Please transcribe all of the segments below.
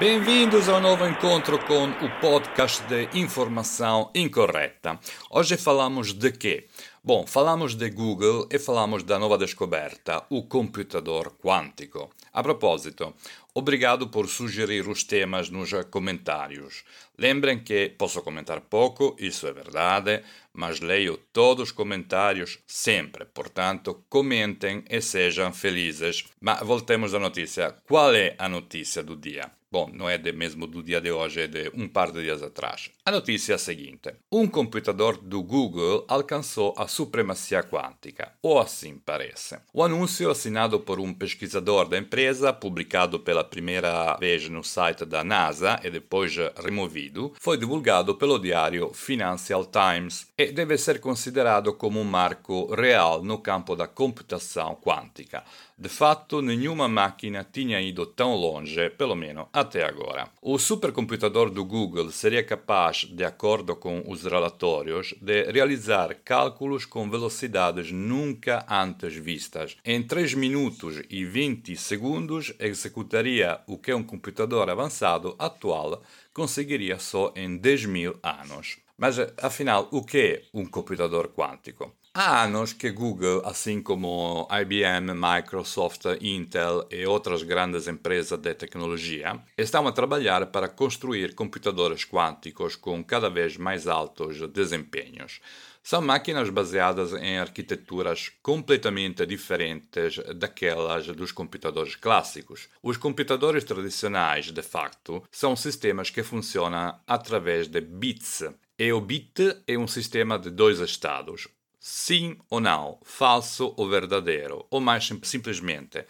Bem-vindos ao novo encontro com o podcast de informação incorreta. Hoje falamos de quê? Bom, falamos de Google e falamos da nova descoberta, o computador quântico. A propósito, obrigado por sugerir os temas nos comentários. Lembrem que posso comentar pouco, isso é verdade, mas leio todos os comentários sempre. Portanto, comentem e sejam felizes. Mas voltemos à notícia. Qual é a notícia do dia? Bom, não é de mesmo do dia de hoje, é de um par de dias atrás. A notícia é a seguinte: um computador do Google alcançou a supremacia quântica, ou assim parece. O anúncio, assinado por um pesquisador da empresa, publicado pela primeira vez no site da NASA e depois removido, foi divulgado pelo diário Financial Times e deve ser considerado como um marco real no campo da computação quântica. De fato, nenhuma máquina tinha ido tão longe, pelo menos até agora. O supercomputador do Google seria capaz, de acordo com os relatórios, de realizar cálculos com velocidades nunca antes vistas. Em 3 minutos e 20 segundos, executaria o que um computador avançado atual conseguiria só em 10 mil anos. Mas afinal, o que é um computador quântico? Há anos que Google, assim como IBM, Microsoft, Intel e outras grandes empresas de tecnologia, estão a trabalhar para construir computadores quânticos com cada vez mais altos desempenhos. São máquinas baseadas em arquiteturas completamente diferentes daquelas dos computadores clássicos. Os computadores tradicionais, de facto, são sistemas que funcionam através de bits. E o bit é um sistema de dois estados, sim ou não, falso ou verdadeiro, ou mais simplesmente,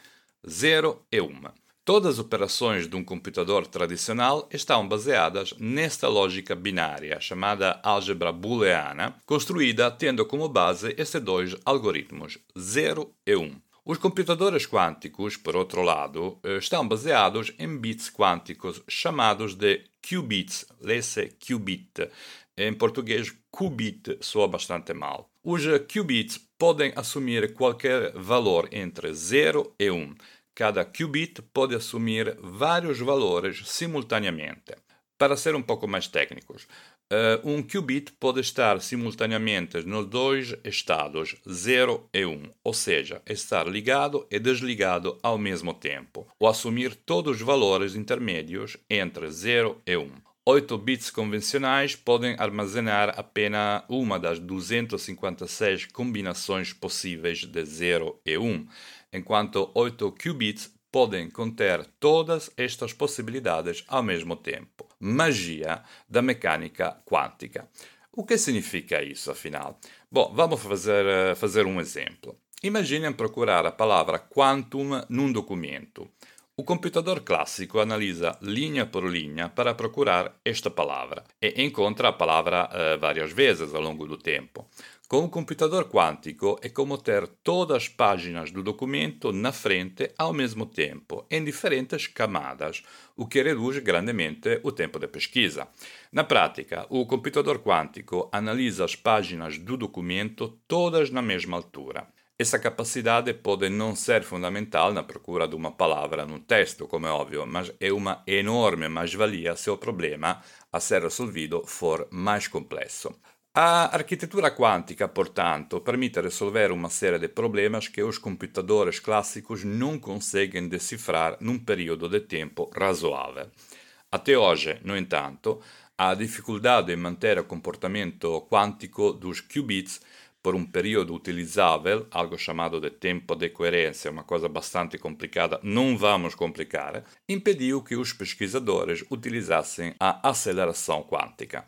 0 e 1. Todas as operações de um computador tradicional estão baseadas nesta lógica binária, chamada álgebra booleana, construída tendo como base estes dois algoritmos, 0 e 1. Os computadores quânticos, por outro lado, eh, estão baseados em bits quânticos chamados de qubits, lê-se qubit. Em português, qubit soa bastante mal. Os qubits podem assumir qualquer valor entre 0 e 1. Cada qubit pode assumir vários valores simultaneamente. Para ser um pouco mais técnicos, uh, um qubit pode estar simultaneamente nos dois estados 0 e 1, ou seja, estar ligado e desligado ao mesmo tempo, ou assumir todos os valores intermédios entre 0 e 1. 8 bits convencionais podem armazenar apenas uma das 256 combinações possíveis de 0 e 1, enquanto 8 qubits podem conter todas estas possibilidades ao mesmo tempo. Magia da mecânica quântica. O que significa isso, afinal? Bom, vamos fazer, eh, fazer um exemplo. Imaginem procurar a palavra quantum num documento. O computador clássico analisa linha por linha para procurar esta palavra e encontra a palavra uh, várias vezes ao longo do tempo. Com o computador quântico é como ter todas as páginas do documento na frente ao mesmo tempo, em diferentes camadas, o que reduz grandemente o tempo de pesquisa. Na prática, o computador quântico analisa as páginas do documento todas na mesma altura. Essa capacidade pode não ser fundamental na procura de uma palavra no texto, como é óbvio, mas é uma enorme mais-valia se o problema a ser resolvido for mais complexo. A arquitetura quântica, portanto, permite resolver uma série de problemas que os computadores clássicos não conseguem decifrar num período de tempo razoável. Até hoje, no entanto, a dificuldade em manter o comportamento quântico dos qubits por um período utilizável, algo chamado de tempo de coerência, uma coisa bastante complicada, não vamos complicar, impediu que os pesquisadores utilizassem a aceleração quântica.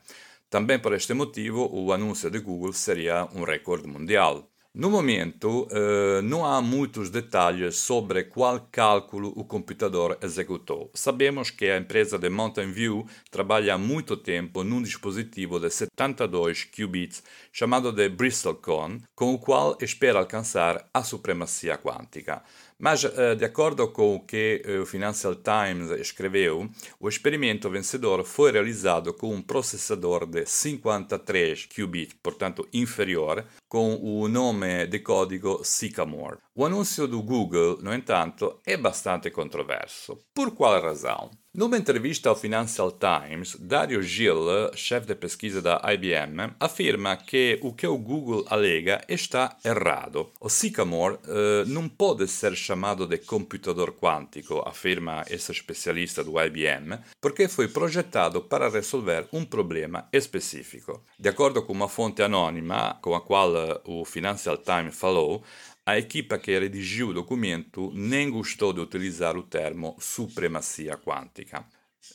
Também por este motivo, o anúncio de Google seria um recorde mundial. No momento, uh, não há muitos detalhes sobre qual cálculo o computador executou. Sabemos que a empresa de Mountain View trabalha há muito tempo num dispositivo de 72 qubits chamado de BristolCon, com o qual espera alcançar a supremacia quântica. Mas, uh, de acordo com o que uh, o Financial Times escreveu, o experimento vencedor foi realizado com um processador de 53 qubit, portanto inferior, com o nome de código Sycamore. O anúncio do Google, no entanto, é bastante controverso. Por qual razão? Numa entrevista ao Financial Times, Dario Gil, chefe de pesquisa da IBM, afirma que o que o Google alega está errado. O Sycamore eh, não pode ser chamado de computador quântico, afirma esse especialista do IBM, porque foi projetado para resolver um problema específico. De acordo com uma fonte anônima com a qual o Financial Times falou, a equipa que redigiu o documento nem gostou de utilizar o termo supremacia quântica.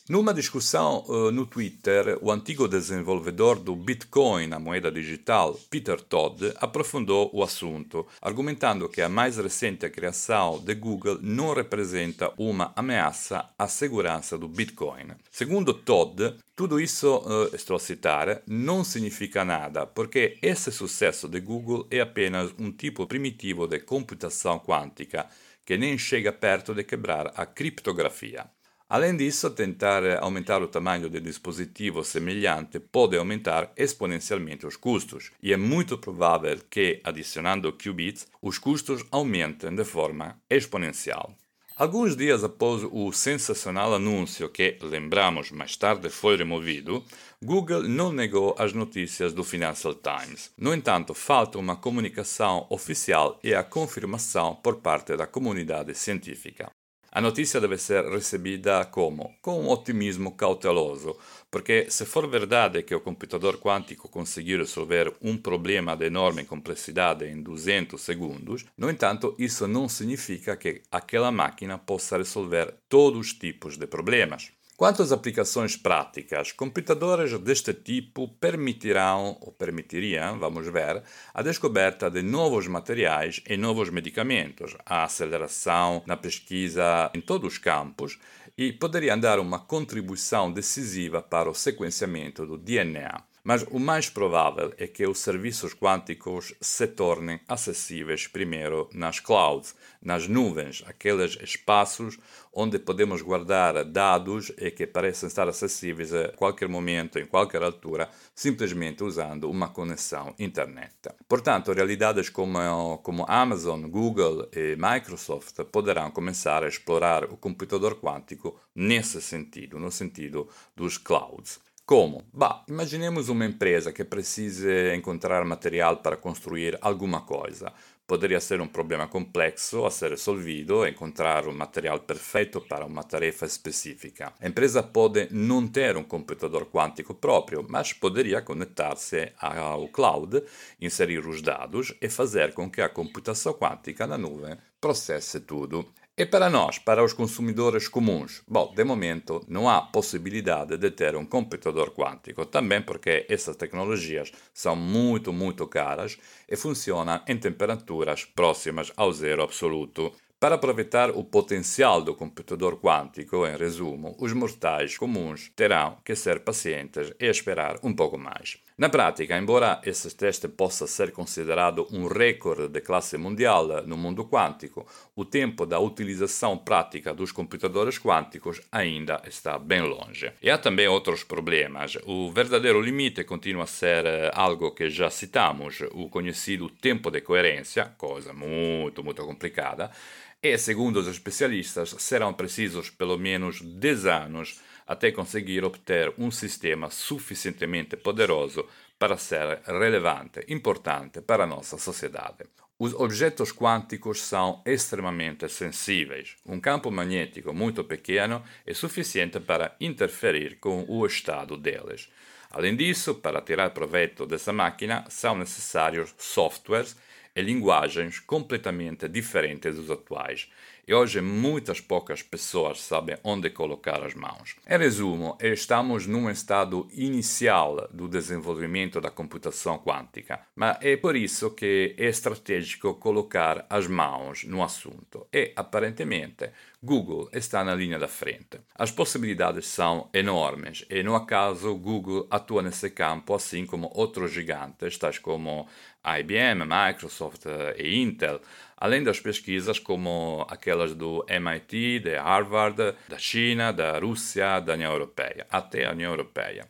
Numa discussão uh, no Twitter, o antigo desenvolvedor do Bitcoin, a moeda digital, Peter Todd, aprofundou o assunto, argumentando que a mais recente criação de Google não representa uma ameaça à segurança do Bitcoin. Segundo Todd, tudo isso, uh, estou a citar, não significa nada, porque esse sucesso de Google é apenas um tipo primitivo de computação quântica que nem chega perto de quebrar a criptografia. Além disso, tentar aumentar o tamanho do dispositivo semelhante pode aumentar exponencialmente os custos, e é muito provável que, adicionando qubits, os custos aumentem de forma exponencial. Alguns dias após o sensacional anúncio que, lembramos, mais tarde foi removido, Google não negou as notícias do Financial Times. No entanto, falta uma comunicação oficial e a confirmação por parte da comunidade científica. A notícia deve ser recebida como? Com um otimismo cauteloso, porque se for verdade que o computador quântico conseguiu resolver um problema de enorme complexidade em 200 segundos, no entanto, isso não significa que aquela máquina possa resolver todos os tipos de problemas. Quanto às aplicações práticas, computadores deste tipo permitirão, ou permitiriam, vamos ver, a descoberta de novos materiais e novos medicamentos, a aceleração na pesquisa em todos os campos e poderiam dar uma contribuição decisiva para o sequenciamento do DNA. Mas o mais provável é que os serviços quânticos se tornem acessíveis primeiro nas clouds, nas nuvens, aqueles espaços onde podemos guardar dados e que parecem estar acessíveis a qualquer momento, em qualquer altura, simplesmente usando uma conexão internet. Portanto, realidades como, como Amazon, Google e Microsoft poderão começar a explorar o computador quântico nesse sentido, no sentido dos clouds. Como? Bah, imaginemos uma empresa que precise encontrar material para construir alguma coisa. Poderia ser um problema complexo a ser resolvido, encontrar o material perfeito para uma tarefa específica. A empresa pode não ter um computador quântico próprio, mas poderia conectar-se ao cloud, inserir os dados e fazer com que a computação quântica na nuvem processe tudo. E para nós, para os consumidores comuns? Bom, de momento não há possibilidade de ter um computador quântico, também porque essas tecnologias são muito, muito caras e funcionam em temperaturas próximas ao zero absoluto. Para aproveitar o potencial do computador quântico, em resumo, os mortais comuns terão que ser pacientes e esperar um pouco mais. Na prática, embora esse teste possa ser considerado um recorde de classe mundial no mundo quântico, o tempo da utilização prática dos computadores quânticos ainda está bem longe. E há também outros problemas. O verdadeiro limite continua a ser eh, algo que já citamos, o conhecido tempo de coerência, coisa muito, muito complicada, e, segundo os especialistas, serão precisos pelo menos 10 anos até conseguir obter um sistema suficientemente poderoso para ser relevante, importante para a nossa sociedade. Os objetos quânticos são extremamente sensíveis. Um campo magnético muito pequeno é suficiente para interferir com o estado deles. Além disso, para tirar proveito dessa máquina, são necessários softwares e linguagens completamente diferentes dos atuais. E hoje muitas poucas pessoas sabem onde colocar as mãos. Em resumo, estamos num estado inicial do desenvolvimento da computação quântica, mas é por isso que é estratégico colocar as mãos no assunto. E, aparentemente, Google está na linha da frente. As possibilidades são enormes e, no acaso, Google atua nesse campo assim como outros gigantes, tais como IBM, Microsoft e Intel, além das pesquisas como aquelas do MIT, de Harvard, da China, da Rússia, da União Europeia, até a União Europeia.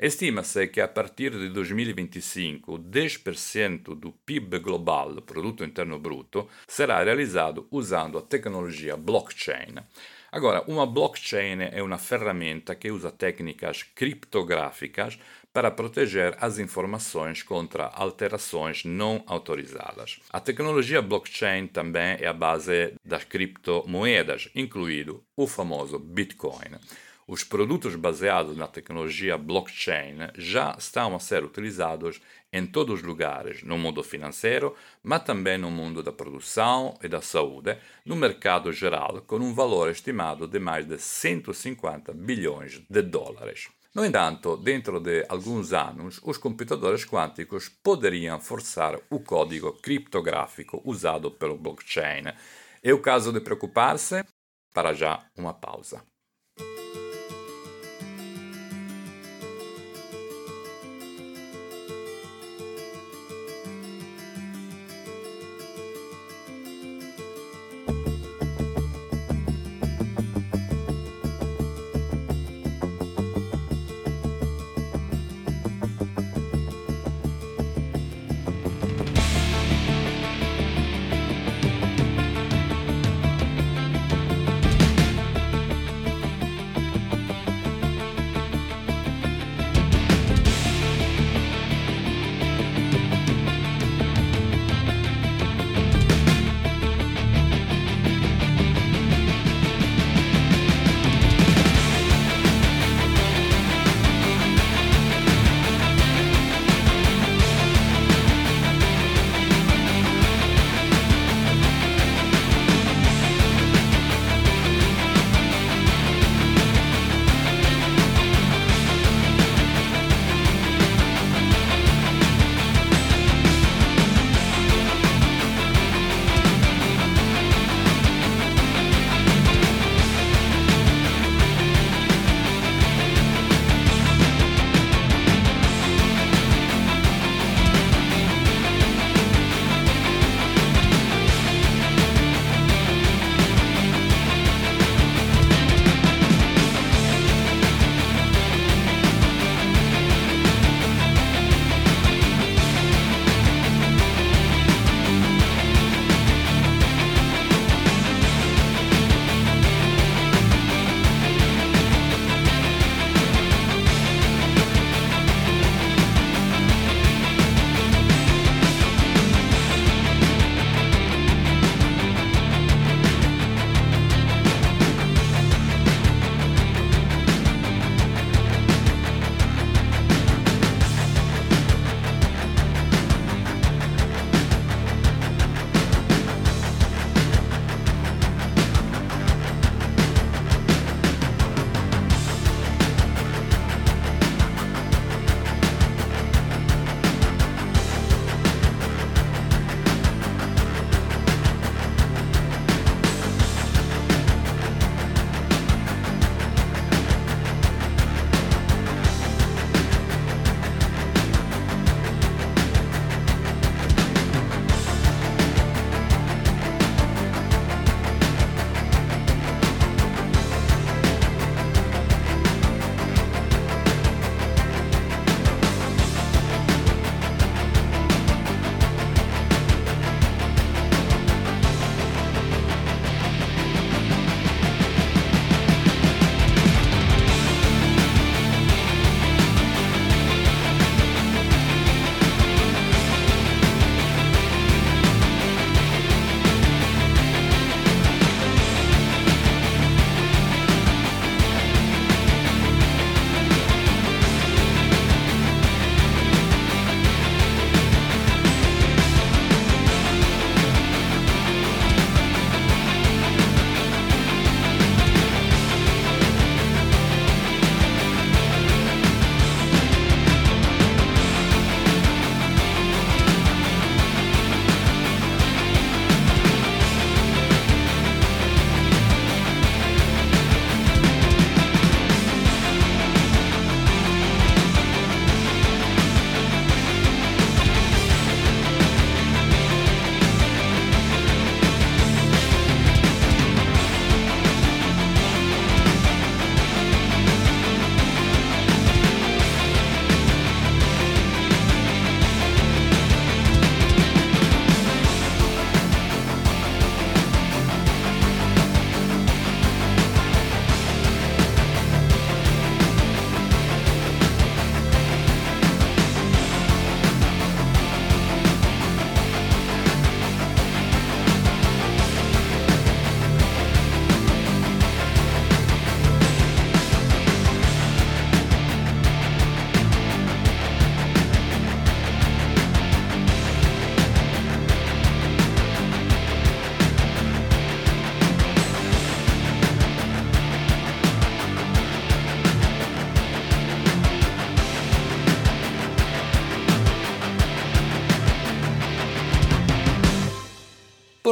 Estima-se que a partir de 2025 10% do PIB global, produto interno bruto, será realizado usando a tecnologia blockchain. Agora, uma blockchain é uma ferramenta que usa técnicas criptográficas para proteger as informações contra alterações não autorizadas. A tecnologia blockchain também é a base das criptomoedas, incluído o famoso Bitcoin. Os produtos baseados na tecnologia blockchain já estão a ser utilizados em todos os lugares, no mundo financeiro, mas também no mundo da produção e da saúde, no mercado geral, com um valor estimado de mais de 150 bilhões de dólares. No entanto, dentro de alguns anos, os computadores quânticos poderiam forçar o código criptográfico usado pelo blockchain. É o caso de preocupar-se? Para já, uma pausa.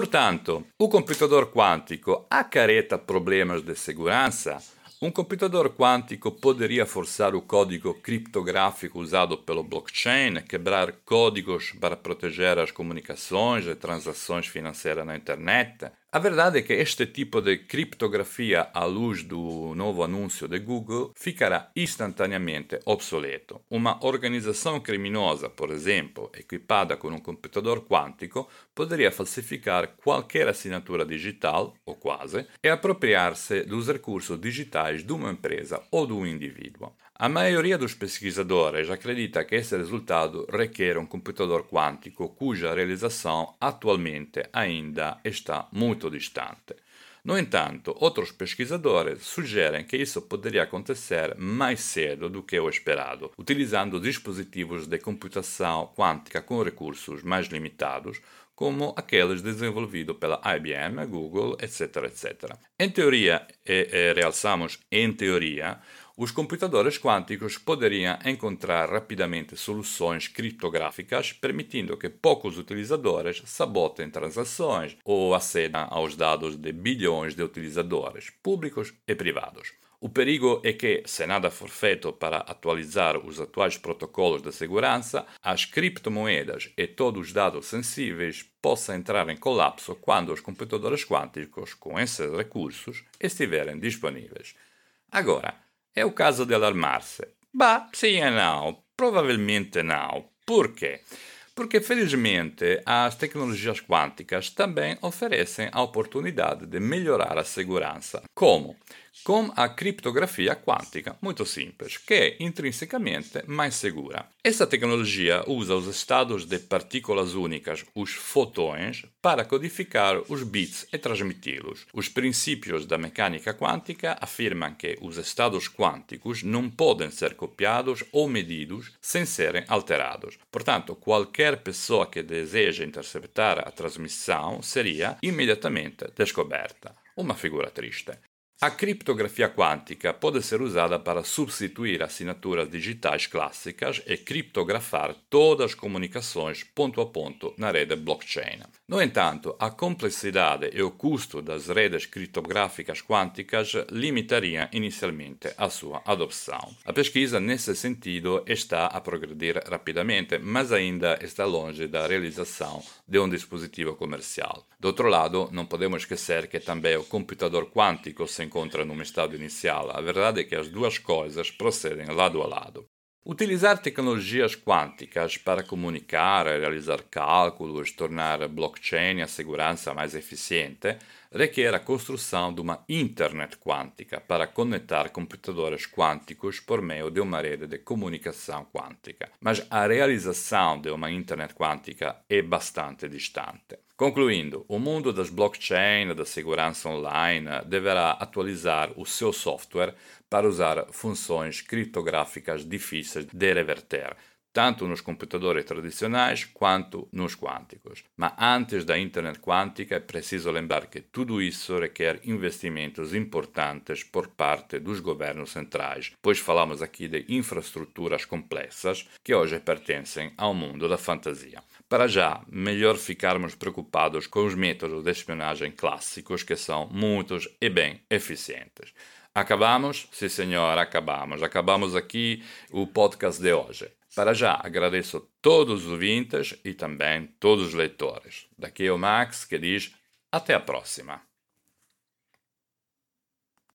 Portanto, o computador quântico acarreta problemas de segurança? Um computador quântico poderia forçar o código criptográfico usado pelo blockchain, quebrar códigos para proteger as comunicações e transações financeiras na internet? A verdade é que este tipo de criptografia, à luz do novo anúncio de Google, ficará instantaneamente obsoleto. Uma organização criminosa, por exemplo, equipada com um computador quântico, poderia falsificar qualquer assinatura digital, ou quase, e apropriar-se dos recursos digitais de uma empresa ou de um indivíduo. A maioria dos pesquisadores acredita que esse resultado requer um computador quântico cuja realização atualmente ainda está muito distante. No entanto, outros pesquisadores sugerem que isso poderia acontecer mais cedo do que o esperado, utilizando dispositivos de computação quântica com recursos mais limitados, como aqueles desenvolvidos pela IBM, Google, etc. etc. Em teoria, e, e realçamos em teoria, os computadores quânticos poderiam encontrar rapidamente soluções criptográficas, permitindo que poucos utilizadores sabotem transações ou acedam aos dados de bilhões de utilizadores, públicos e privados. O perigo é que, se nada for feito para atualizar os atuais protocolos de segurança, as criptomoedas e todos os dados sensíveis possam entrar em colapso quando os computadores quânticos com esses recursos estiverem disponíveis. Agora, é o caso de alarmar-se? Bah, sim e não. Provavelmente não. Por quê? Porque, felizmente, as tecnologias quânticas também oferecem a oportunidade de melhorar a segurança. Como? Com a criptografia quântica, muito simples, que é intrinsecamente mais segura. Essa tecnologia usa os estados de partículas únicas, os fotões, para codificar os bits e transmiti-los. Os princípios da mecânica quântica afirmam que os estados quânticos não podem ser copiados ou medidos sem serem alterados. Portanto, qualquer pessoa que deseja interceptar a transmissão seria imediatamente descoberta. Uma figura triste. A criptografia quântica pode ser usada para substituir assinaturas digitais clássicas e criptografar todas as comunicações ponto a ponto na rede blockchain. No entanto, a complexidade e o custo das redes criptográficas quânticas limitariam inicialmente a sua adoção. A pesquisa nesse sentido está a progredir rapidamente, mas ainda está longe da realização de um dispositivo comercial. Do outro lado, não podemos esquecer que também o computador quântico se encontra num estado inicial. A verdade é que as duas coisas procedem lado a lado. Utilizar tecnologias quânticas para comunicar, realizar cálculos, tornar a blockchain a segurança mais eficiente requer a construção de uma internet quântica para conectar computadores quânticos por meio de uma rede de comunicação quântica. Mas a realização de uma internet quântica é bastante distante. Concluindo, o mundo das blockchain da segurança online deverá atualizar o seu software para usar funções criptográficas difíceis de reverter, tanto nos computadores tradicionais quanto nos quânticos. Mas antes da internet quântica é preciso lembrar que tudo isso requer investimentos importantes por parte dos governos centrais, pois falamos aqui de infraestruturas complexas que hoje pertencem ao mundo da fantasia. Para já, melhor ficarmos preocupados com os métodos de espionagem clássicos que são muitos e bem eficientes. Acabamos? Sim, senhor, acabamos. Acabamos aqui o podcast de hoje. Para já, agradeço todos os ouvintes e também todos os leitores. Daqui é o Max que diz até a próxima.